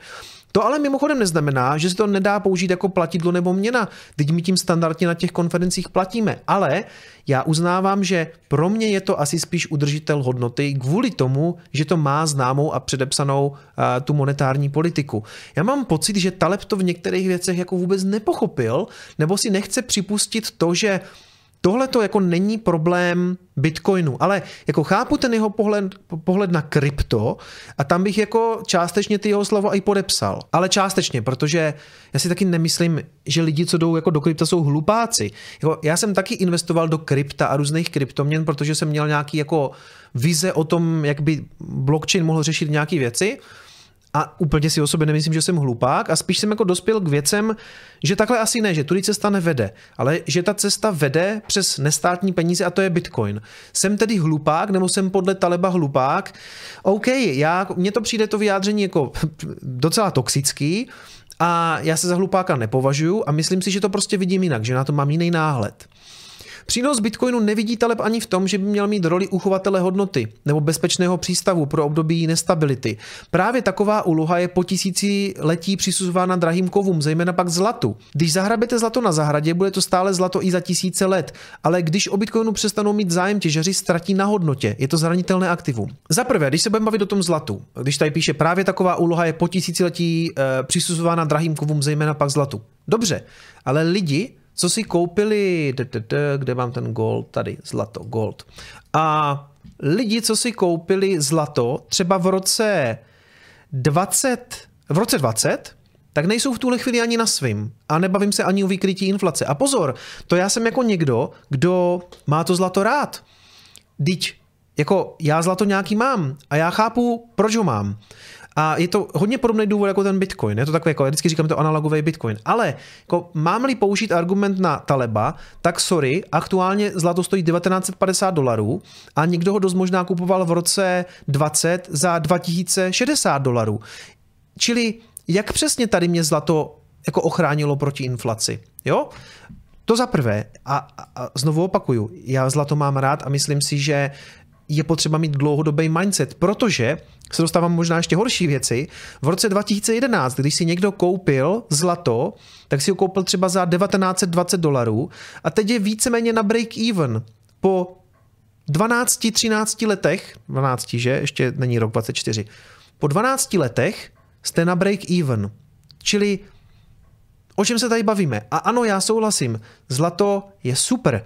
To ale mimochodem neznamená, že se to nedá použít jako platidlo nebo měna. Teď my tím standardně na těch konferencích platíme. Ale já uznávám, že pro mě je to asi spíš udržitel hodnoty kvůli tomu, že to má známou a předepsanou uh, tu monetární politiku. Já mám pocit, že Taleb to v některých věcech jako vůbec nepochopil, nebo si nechce připustit to, že Tohle to jako není problém Bitcoinu, ale jako chápu ten jeho pohled, pohled na krypto a tam bych jako částečně ty jeho slovo i podepsal. Ale částečně, protože já si taky nemyslím, že lidi, co jdou jako do krypta, jsou hlupáci. Jako já jsem taky investoval do krypta a různých kryptoměn, protože jsem měl nějaký jako vize o tom, jak by blockchain mohl řešit nějaké věci a úplně si o sobě nemyslím, že jsem hlupák a spíš jsem jako dospěl k věcem, že takhle asi ne, že tudy cesta nevede, ale že ta cesta vede přes nestátní peníze a to je Bitcoin. Jsem tedy hlupák nebo jsem podle Taleba hlupák? OK, já, mně to přijde to vyjádření jako docela toxický a já se za hlupáka nepovažuju a myslím si, že to prostě vidím jinak, že na to mám jiný náhled. Přínos Bitcoinu nevidí Taleb ani v tom, že by měl mít roli uchovatele hodnoty nebo bezpečného přístavu pro období nestability. Právě taková úloha je po tisíci letí přisuzována drahým kovům, zejména pak zlatu. Když zahrabete zlato na zahradě, bude to stále zlato i za tisíce let, ale když o Bitcoinu přestanou mít zájem těžaři, ztratí na hodnotě. Je to zranitelné aktivum. Za prvé, když se budeme bavit o tom zlatu, když tady píše právě taková úloha je po tisíciletí e, přisuzována drahým kovům, zejména pak zlatu. Dobře, ale lidi, co si koupili, kde mám ten gold, tady, zlato, gold. A lidi, co si koupili zlato třeba v roce 20, v roce 20, tak nejsou v tuhle chvíli ani na svým. A nebavím se ani o vykrytí inflace. A pozor, to já jsem jako někdo, kdo má to zlato rád. Teď, jako já zlato nějaký mám a já chápu, proč ho mám. A je to hodně podobný důvod jako ten Bitcoin. Je to takové, jako já vždycky říkám to analogový Bitcoin. Ale jako, mám-li použít argument na Taleba, tak sorry, aktuálně zlato stojí 1950 dolarů a někdo ho dost možná kupoval v roce 20 za 2060 dolarů. Čili jak přesně tady mě zlato jako ochránilo proti inflaci? Jo? To za prvé. A, a znovu opakuju, já zlato mám rád a myslím si, že je potřeba mít dlouhodobý mindset, protože se dostávám možná ještě horší věci. V roce 2011, když si někdo koupil zlato, tak si ho koupil třeba za 1920 dolarů a teď je víceméně na break even. Po 12-13 letech, 12, že? Ještě není rok 24. Po 12 letech jste na break even. Čili o čem se tady bavíme? A ano, já souhlasím, zlato je super,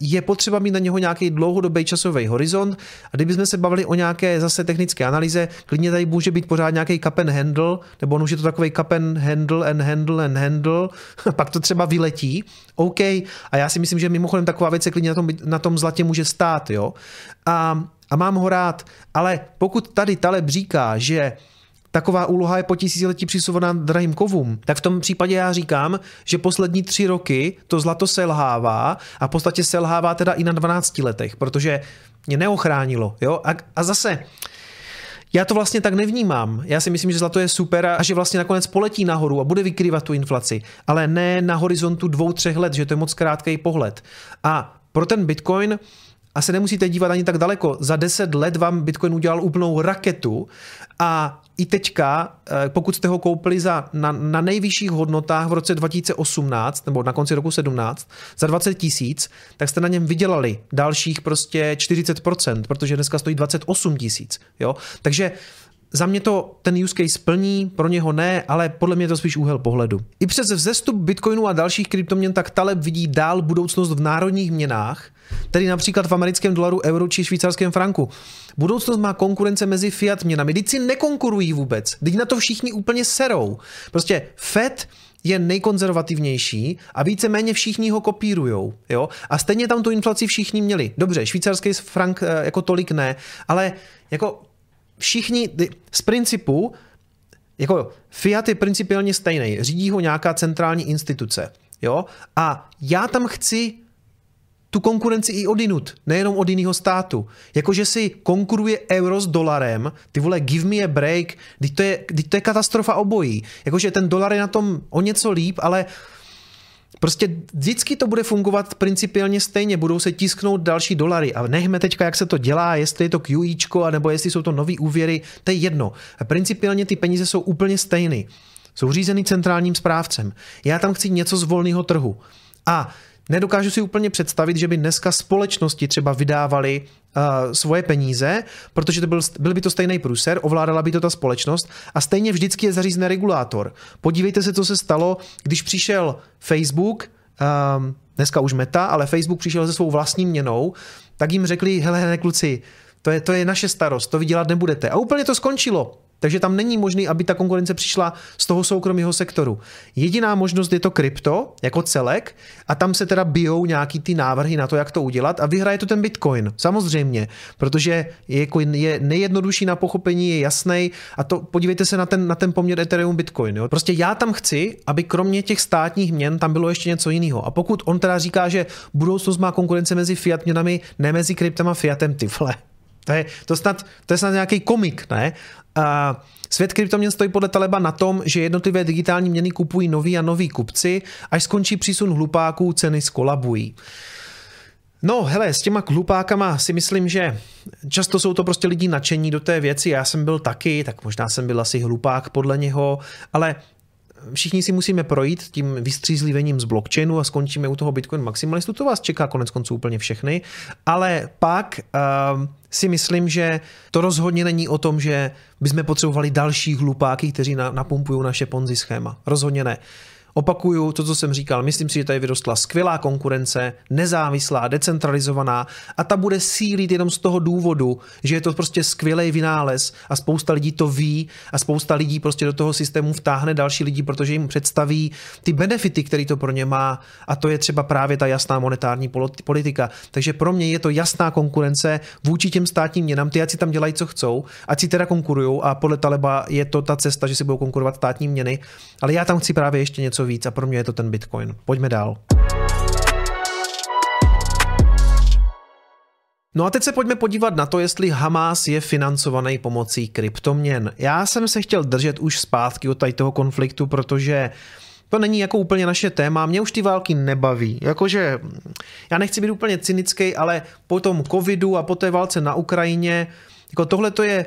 je potřeba mít na něho nějaký dlouhodobý časový horizont. A kdybychom se bavili o nějaké zase technické analýze, klidně tady může být pořád nějaký and handle, nebo on už je to takový and handle and handle and handle, pak to třeba vyletí, OK, a já si myslím, že mimochodem taková věc se klidně na tom, na tom zlatě může stát, jo, a, a mám ho rád, ale pokud tady Taleb říká, že taková úloha je po tisíciletí přisouvaná drahým kovům, tak v tom případě já říkám, že poslední tři roky to zlato selhává a v podstatě selhává teda i na 12 letech, protože mě neochránilo. Jo? A, a zase, já to vlastně tak nevnímám. Já si myslím, že zlato je super a že vlastně nakonec poletí nahoru a bude vykrývat tu inflaci, ale ne na horizontu dvou, třech let, že to je moc krátký pohled. A pro ten Bitcoin a se nemusíte dívat ani tak daleko. Za 10 let vám Bitcoin udělal úplnou raketu a i teďka, eh, pokud jste ho koupili za, na, na nejvyšších hodnotách v roce 2018 nebo na konci roku 17 za 20 tisíc, tak jste na něm vydělali dalších prostě 40%, protože dneska stojí 28 tisíc. Takže za mě to ten use case plní, pro něho ne, ale podle mě je to spíš úhel pohledu. I přes vzestup Bitcoinu a dalších kryptoměn tak Taleb vidí dál budoucnost v národních měnách, tedy například v americkém dolaru, euro či švýcarském franku. Budoucnost má konkurence mezi fiat měnami, teď si nekonkurují vůbec, teď na to všichni úplně serou. Prostě Fed je nejkonzervativnější a víceméně všichni ho kopírujou. Jo? A stejně tam tu inflaci všichni měli. Dobře, švýcarský frank eh, jako tolik ne, ale jako všichni z principu, jako Fiat je principiálně stejný, řídí ho nějaká centrální instituce. Jo? A já tam chci tu konkurenci i odinut, nejenom od jiného státu. Jakože si konkuruje euro s dolarem, ty vole, give me a break, teď to je, teď to je katastrofa obojí. Jakože ten dolar je na tom o něco líp, ale uh, Prostě vždycky to bude fungovat principiálně stejně, budou se tisknout další dolary a nechme teďka, jak se to dělá, jestli je to QIčko, nebo jestli jsou to nové úvěry, to je jedno. A principiálně ty peníze jsou úplně stejný. Jsou řízený centrálním správcem. Já tam chci něco z volného trhu. A Nedokážu si úplně představit, že by dneska společnosti třeba vydávaly uh, svoje peníze, protože to byl, byl by to stejný průser, ovládala by to ta společnost a stejně vždycky je zařízený regulátor. Podívejte se, co se stalo, když přišel Facebook, um, dneska už Meta, ale Facebook přišel se svou vlastní měnou, tak jim řekli, hele, hele kluci, to je, to je naše starost, to vy dělat nebudete. A úplně to skončilo. Takže tam není možný, aby ta konkurence přišla z toho soukromého sektoru. Jediná možnost je to krypto jako celek a tam se teda bijou nějaký ty návrhy na to, jak to udělat a vyhraje to ten Bitcoin. Samozřejmě, protože je, jako je nejjednodušší na pochopení, je jasný a to podívejte se na ten, na ten poměr Ethereum Bitcoin. Jo. Prostě já tam chci, aby kromě těch státních měn tam bylo ještě něco jiného. A pokud on teda říká, že budoucnost má konkurence mezi fiat měnami, ne mezi kryptem a fiatem, ty vole. To je, to, snad, to je snad nějaký komik, ne? A svět kryptoměn stojí podle Taleba na tom, že jednotlivé digitální měny kupují noví a noví kupci, až skončí přísun hlupáků, ceny skolabují. No, hele, s těma hlupákama si myslím, že často jsou to prostě lidi nadšení do té věci. Já jsem byl taky, tak možná jsem byl asi hlupák podle něho, ale všichni si musíme projít tím vystřízlivením z blockchainu a skončíme u toho Bitcoin maximalistu. To vás čeká konec konců úplně všechny. Ale pak uh, si myslím, že to rozhodně není o tom, že bychom potřebovali další hlupáky, kteří na, napumpují naše ponzi schéma. Rozhodně ne. Opakuju to, co jsem říkal, myslím si, že tady vyrostla skvělá konkurence, nezávislá, decentralizovaná a ta bude sílit jenom z toho důvodu, že je to prostě skvělý vynález a spousta lidí to ví a spousta lidí prostě do toho systému vtáhne další lidi, protože jim představí ty benefity, které to pro ně má. A to je třeba právě ta jasná monetární politika. Takže pro mě je to jasná konkurence vůči těm státním měnám, ty ať si tam dělají, co chcou, ať si teda konkurují a podle Taleba je to ta cesta, že si budou konkurovat státní měny, ale já tam chci právě ještě něco něco víc a pro mě je to ten Bitcoin. Pojďme dál. No a teď se pojďme podívat na to, jestli Hamas je financovaný pomocí kryptoměn. Já jsem se chtěl držet už zpátky od tady toho konfliktu, protože to není jako úplně naše téma, mě už ty války nebaví. Jakože, já nechci být úplně cynický, ale po tom covidu a po té válce na Ukrajině, jako tohle to je,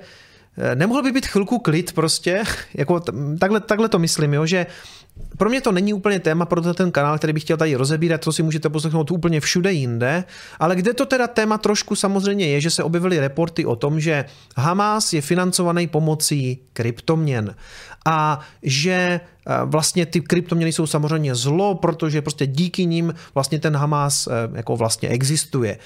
nemohl by být chvilku klid prostě, jako takhle, takhle to myslím, jo, že pro mě to není úplně téma pro ten kanál, který bych chtěl tady rozebírat, to si můžete poslechnout úplně všude jinde, ale kde to teda téma trošku samozřejmě je, že se objevily reporty o tom, že Hamas je financovaný pomocí kryptoměn a že eh, vlastně ty kryptoměny jsou samozřejmě zlo, protože prostě díky nim vlastně ten Hamas eh, jako vlastně existuje,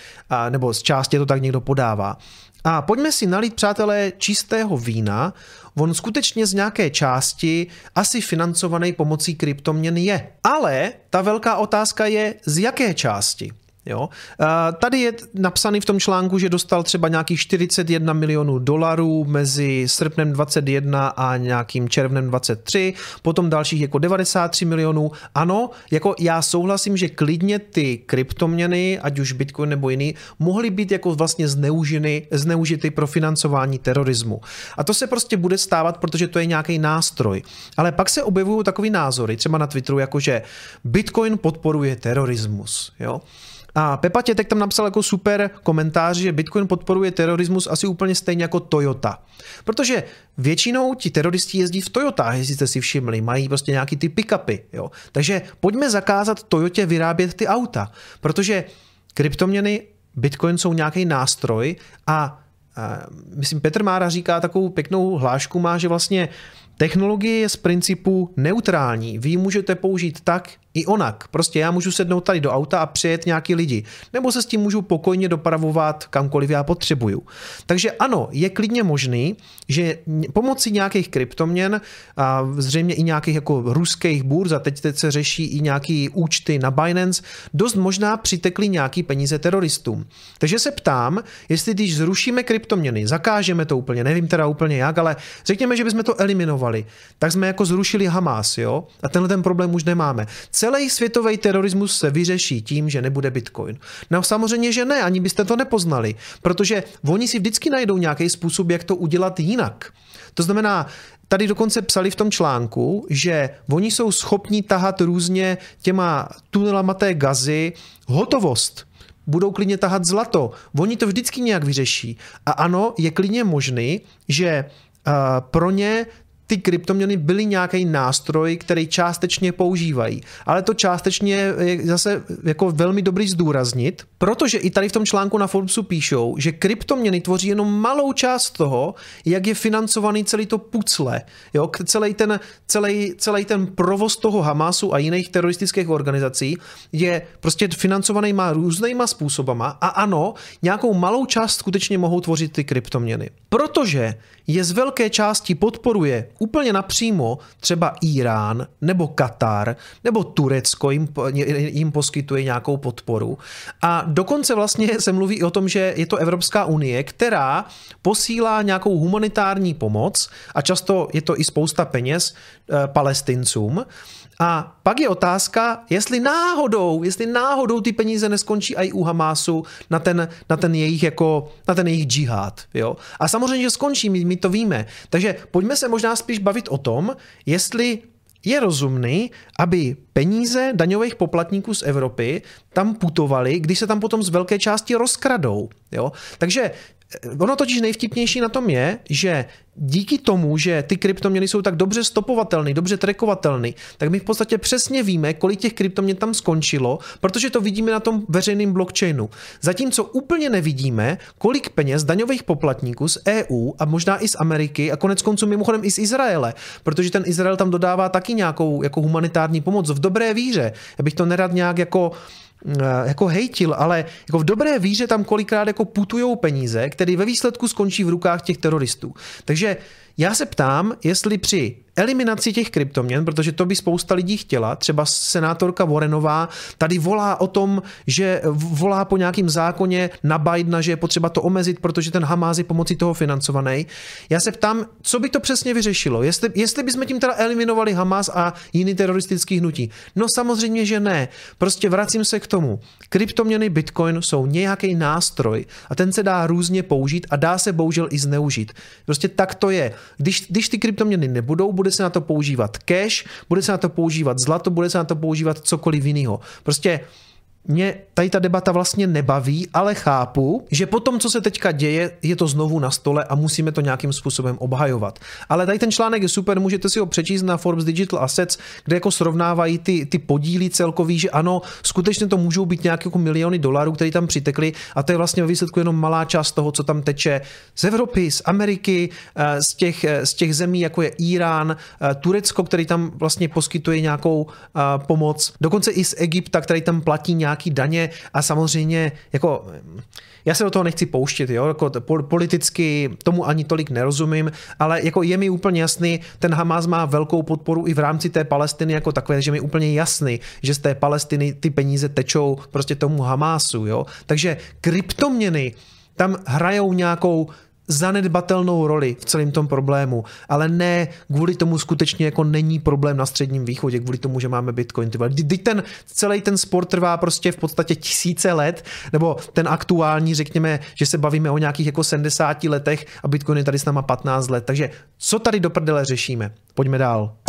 nebo z části to tak někdo podává. A pojďme si nalít, přátelé, čistého vína. On skutečně z nějaké části asi financovaný pomocí kryptoměn je. Ale ta velká otázka je, z jaké části? Jo? Tady je napsaný v tom článku, že dostal třeba nějakých 41 milionů dolarů mezi srpnem 21 a nějakým červnem 23, potom dalších jako 93 milionů. Ano, jako já souhlasím, že klidně ty kryptoměny, ať už Bitcoin nebo jiný, mohly být jako vlastně zneužiny, zneužity pro financování terorismu. A to se prostě bude stávat, protože to je nějaký nástroj. Ale pak se objevují takový názory, třeba na Twitteru, jako že Bitcoin podporuje terorismus. Jo? A Pepa Tětek tam napsal jako super komentář, že Bitcoin podporuje terorismus asi úplně stejně jako Toyota. Protože většinou ti teroristi jezdí v Toyota, jestli jste si všimli, mají prostě nějaký ty pick-upy. Jo? Takže pojďme zakázat Toyotě vyrábět ty auta, protože kryptoměny Bitcoin jsou nějaký nástroj a, a myslím, Petr Mára říká takovou pěknou hlášku, má, že vlastně technologie je z principu neutrální. Vy ji můžete použít tak, i onak. Prostě já můžu sednout tady do auta a přijet nějaký lidi. Nebo se s tím můžu pokojně dopravovat kamkoliv já potřebuju. Takže ano, je klidně možný, že pomocí nějakých kryptoměn a zřejmě i nějakých jako ruských burz a teď, teď se řeší i nějaký účty na Binance, dost možná přitekly nějaký peníze teroristům. Takže se ptám, jestli když zrušíme kryptoměny, zakážeme to úplně, nevím teda úplně jak, ale řekněme, že bychom to eliminovali, tak jsme jako zrušili Hamas, jo? A tenhle ten problém už nemáme. Celý světový terorismus se vyřeší tím, že nebude Bitcoin. No samozřejmě, že ne, ani byste to nepoznali, protože oni si vždycky najdou nějaký způsob, jak to udělat jinak. To znamená, Tady dokonce psali v tom článku, že oni jsou schopni tahat různě těma tunelama té gazy hotovost. Budou klidně tahat zlato. Oni to vždycky nějak vyřeší. A ano, je klidně možný, že pro ně ty kryptoměny byly nějaký nástroj, který částečně používají. Ale to částečně je zase jako velmi dobrý zdůraznit, protože i tady v tom článku na Forbesu píšou, že kryptoměny tvoří jenom malou část toho, jak je financovaný celý to pucle. Jo? Celý, ten, celý, celý ten provoz toho Hamasu a jiných teroristických organizací je prostě financovaný má různýma způsobama a ano, nějakou malou část skutečně mohou tvořit ty kryptoměny. Protože je z velké části podporuje úplně napřímo třeba Irán nebo Katar nebo Turecko jim, jim poskytuje nějakou podporu. A dokonce vlastně se mluví i o tom, že je to Evropská unie, která posílá nějakou humanitární pomoc a často je to i spousta peněz e, palestincům. A pak je otázka, jestli náhodou, jestli náhodou ty peníze neskončí i u Hamásu na ten, na ten jejich jako, na ten jejich džihad, jo. A samozřejmě, že skončí, my, my to víme. Takže pojďme se možná spíš bavit o tom, jestli je rozumný, aby peníze daňových poplatníků z Evropy tam putovaly, když se tam potom z velké části rozkradou. Jo? Takže Ono totiž nejvtipnější na tom je, že díky tomu, že ty kryptoměny jsou tak dobře stopovatelné, dobře trackovatelné, tak my v podstatě přesně víme, kolik těch kryptoměn tam skončilo, protože to vidíme na tom veřejném blockchainu. Zatímco úplně nevidíme, kolik peněz daňových poplatníků z EU a možná i z Ameriky a konec konců mimochodem i z Izraele, protože ten Izrael tam dodává taky nějakou jako humanitární pomoc v dobré víře. Já bych to nerad nějak jako jako hejtil, ale jako v dobré víře tam kolikrát jako putujou peníze, které ve výsledku skončí v rukách těch teroristů. Takže já se ptám, jestli při eliminaci těch kryptoměn, protože to by spousta lidí chtěla, třeba senátorka Warrenová tady volá o tom, že volá po nějakým zákoně na Bidena, že je potřeba to omezit, protože ten Hamas je pomocí toho financovaný. Já se ptám, co by to přesně vyřešilo? Jestli, jestli bychom tím teda eliminovali Hamas a jiný teroristický hnutí? No samozřejmě, že ne. Prostě vracím se k tomu. Kryptoměny Bitcoin jsou nějaký nástroj a ten se dá různě použít a dá se bohužel i zneužít. Prostě tak to je. Když, když ty kryptoměny nebudou, bude se na to používat cash, bude se na to používat zlato, bude se na to používat cokoliv jiného. Prostě mě tady ta debata vlastně nebaví, ale chápu, že po tom, co se teďka děje, je to znovu na stole a musíme to nějakým způsobem obhajovat. Ale tady ten článek je super, můžete si ho přečíst na Forbes Digital Assets, kde jako srovnávají ty, ty podíly celkový, že ano, skutečně to můžou být nějaké jako miliony dolarů, které tam přitekly a to je vlastně ve výsledku jenom malá část toho, co tam teče z Evropy, z Ameriky, eh, z těch, eh, z těch zemí, jako je Irán, eh, Turecko, který tam vlastně poskytuje nějakou pomoc, dokonce i z Egypta, který tam platí nějak nějaký daně a samozřejmě jako já se do toho nechci pouštět, jo, jako politicky tomu ani tolik nerozumím, ale jako je mi úplně jasný, ten Hamas má velkou podporu i v rámci té Palestiny jako takové, že mi úplně jasný, že z té Palestiny ty peníze tečou prostě tomu Hamásu, jo. Takže kryptoměny tam hrajou nějakou zanedbatelnou roli v celém tom problému, ale ne kvůli tomu skutečně jako není problém na středním východě, kvůli tomu, že máme Bitcoin. Teď ten celý ten sport trvá prostě v podstatě tisíce let, nebo ten aktuální, řekněme, že se bavíme o nějakých jako 70 letech a Bitcoin je tady s náma 15 let. Takže co tady do prdele řešíme? Pojďme dál.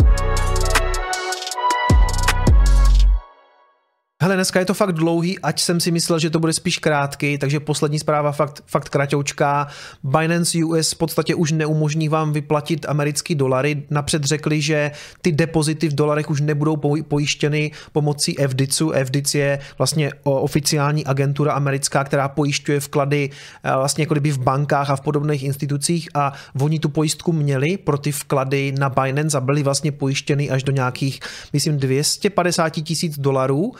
Hele, dneska je to fakt dlouhý, ať jsem si myslel, že to bude spíš krátký, takže poslední zpráva fakt, fakt kratoučká. Binance US v podstatě už neumožní vám vyplatit americký dolary. Napřed řekli, že ty depozity v dolarech už nebudou pojištěny pomocí FDICu. FDIC je vlastně oficiální agentura americká, která pojišťuje vklady eh, vlastně jako kdyby v bankách a v podobných institucích a oni tu pojistku měli pro ty vklady na Binance a byly vlastně pojištěny až do nějakých, myslím, 250 tisíc dolarů.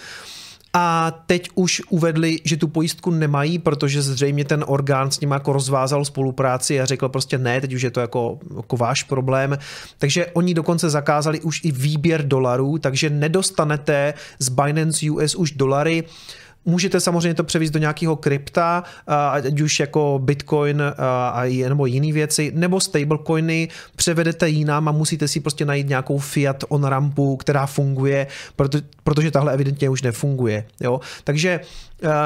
A teď už uvedli, že tu pojistku nemají, protože zřejmě ten orgán s ním jako rozvázal spolupráci a řekl prostě ne, teď už je to jako, jako váš problém. Takže oni dokonce zakázali už i výběr dolarů, takže nedostanete z Binance US už dolary. Můžete samozřejmě to převíst do nějakého krypta, ať už jako Bitcoin a, nebo jiné věci, nebo stablecoiny převedete jinam a musíte si prostě najít nějakou fiat on rampu, která funguje, proto, protože tahle evidentně už nefunguje. Jo? Takže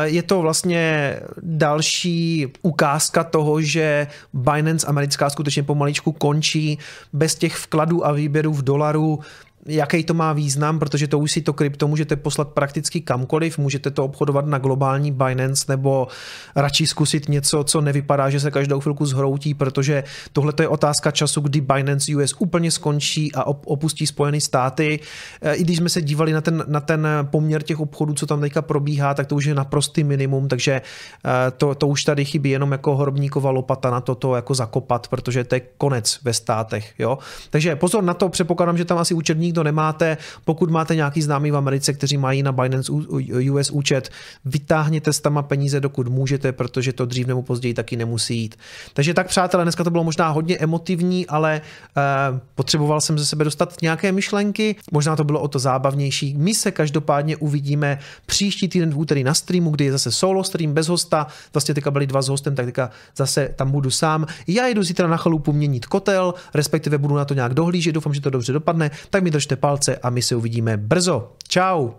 je to vlastně další ukázka toho, že Binance americká skutečně pomaličku končí bez těch vkladů a výběrů v dolaru jaký to má význam, protože to už si to krypto můžete poslat prakticky kamkoliv, můžete to obchodovat na globální Binance nebo radši zkusit něco, co nevypadá, že se každou chvilku zhroutí, protože tohle je otázka času, kdy Binance US úplně skončí a opustí Spojené státy. E, I když jsme se dívali na ten, na ten poměr těch obchodů, co tam teďka probíhá, tak to už je naprostý minimum, takže e, to, to už tady chybí jenom jako horobníková lopata na to, to jako zakopat, protože to je konec ve státech. Jo? Takže pozor na to, předpokládám, že tam asi účetní nikdo nemáte. Pokud máte nějaký známý v Americe, kteří mají na Binance US účet, vytáhněte s tama peníze, dokud můžete, protože to dřív nebo později taky nemusí jít. Takže tak, přátelé, dneska to bylo možná hodně emotivní, ale uh, potřeboval jsem ze sebe dostat nějaké myšlenky. Možná to bylo o to zábavnější. My se každopádně uvidíme příští týden v úterý na streamu, kdy je zase solo stream bez hosta. Vlastně teďka byli dva s hostem, tak teďka zase tam budu sám. Já jdu zítra na chalupu měnit kotel, respektive budu na to nějak dohlížet, doufám, že to dobře dopadne. Tak mi držte palce a my se uvidíme brzo. Ciao!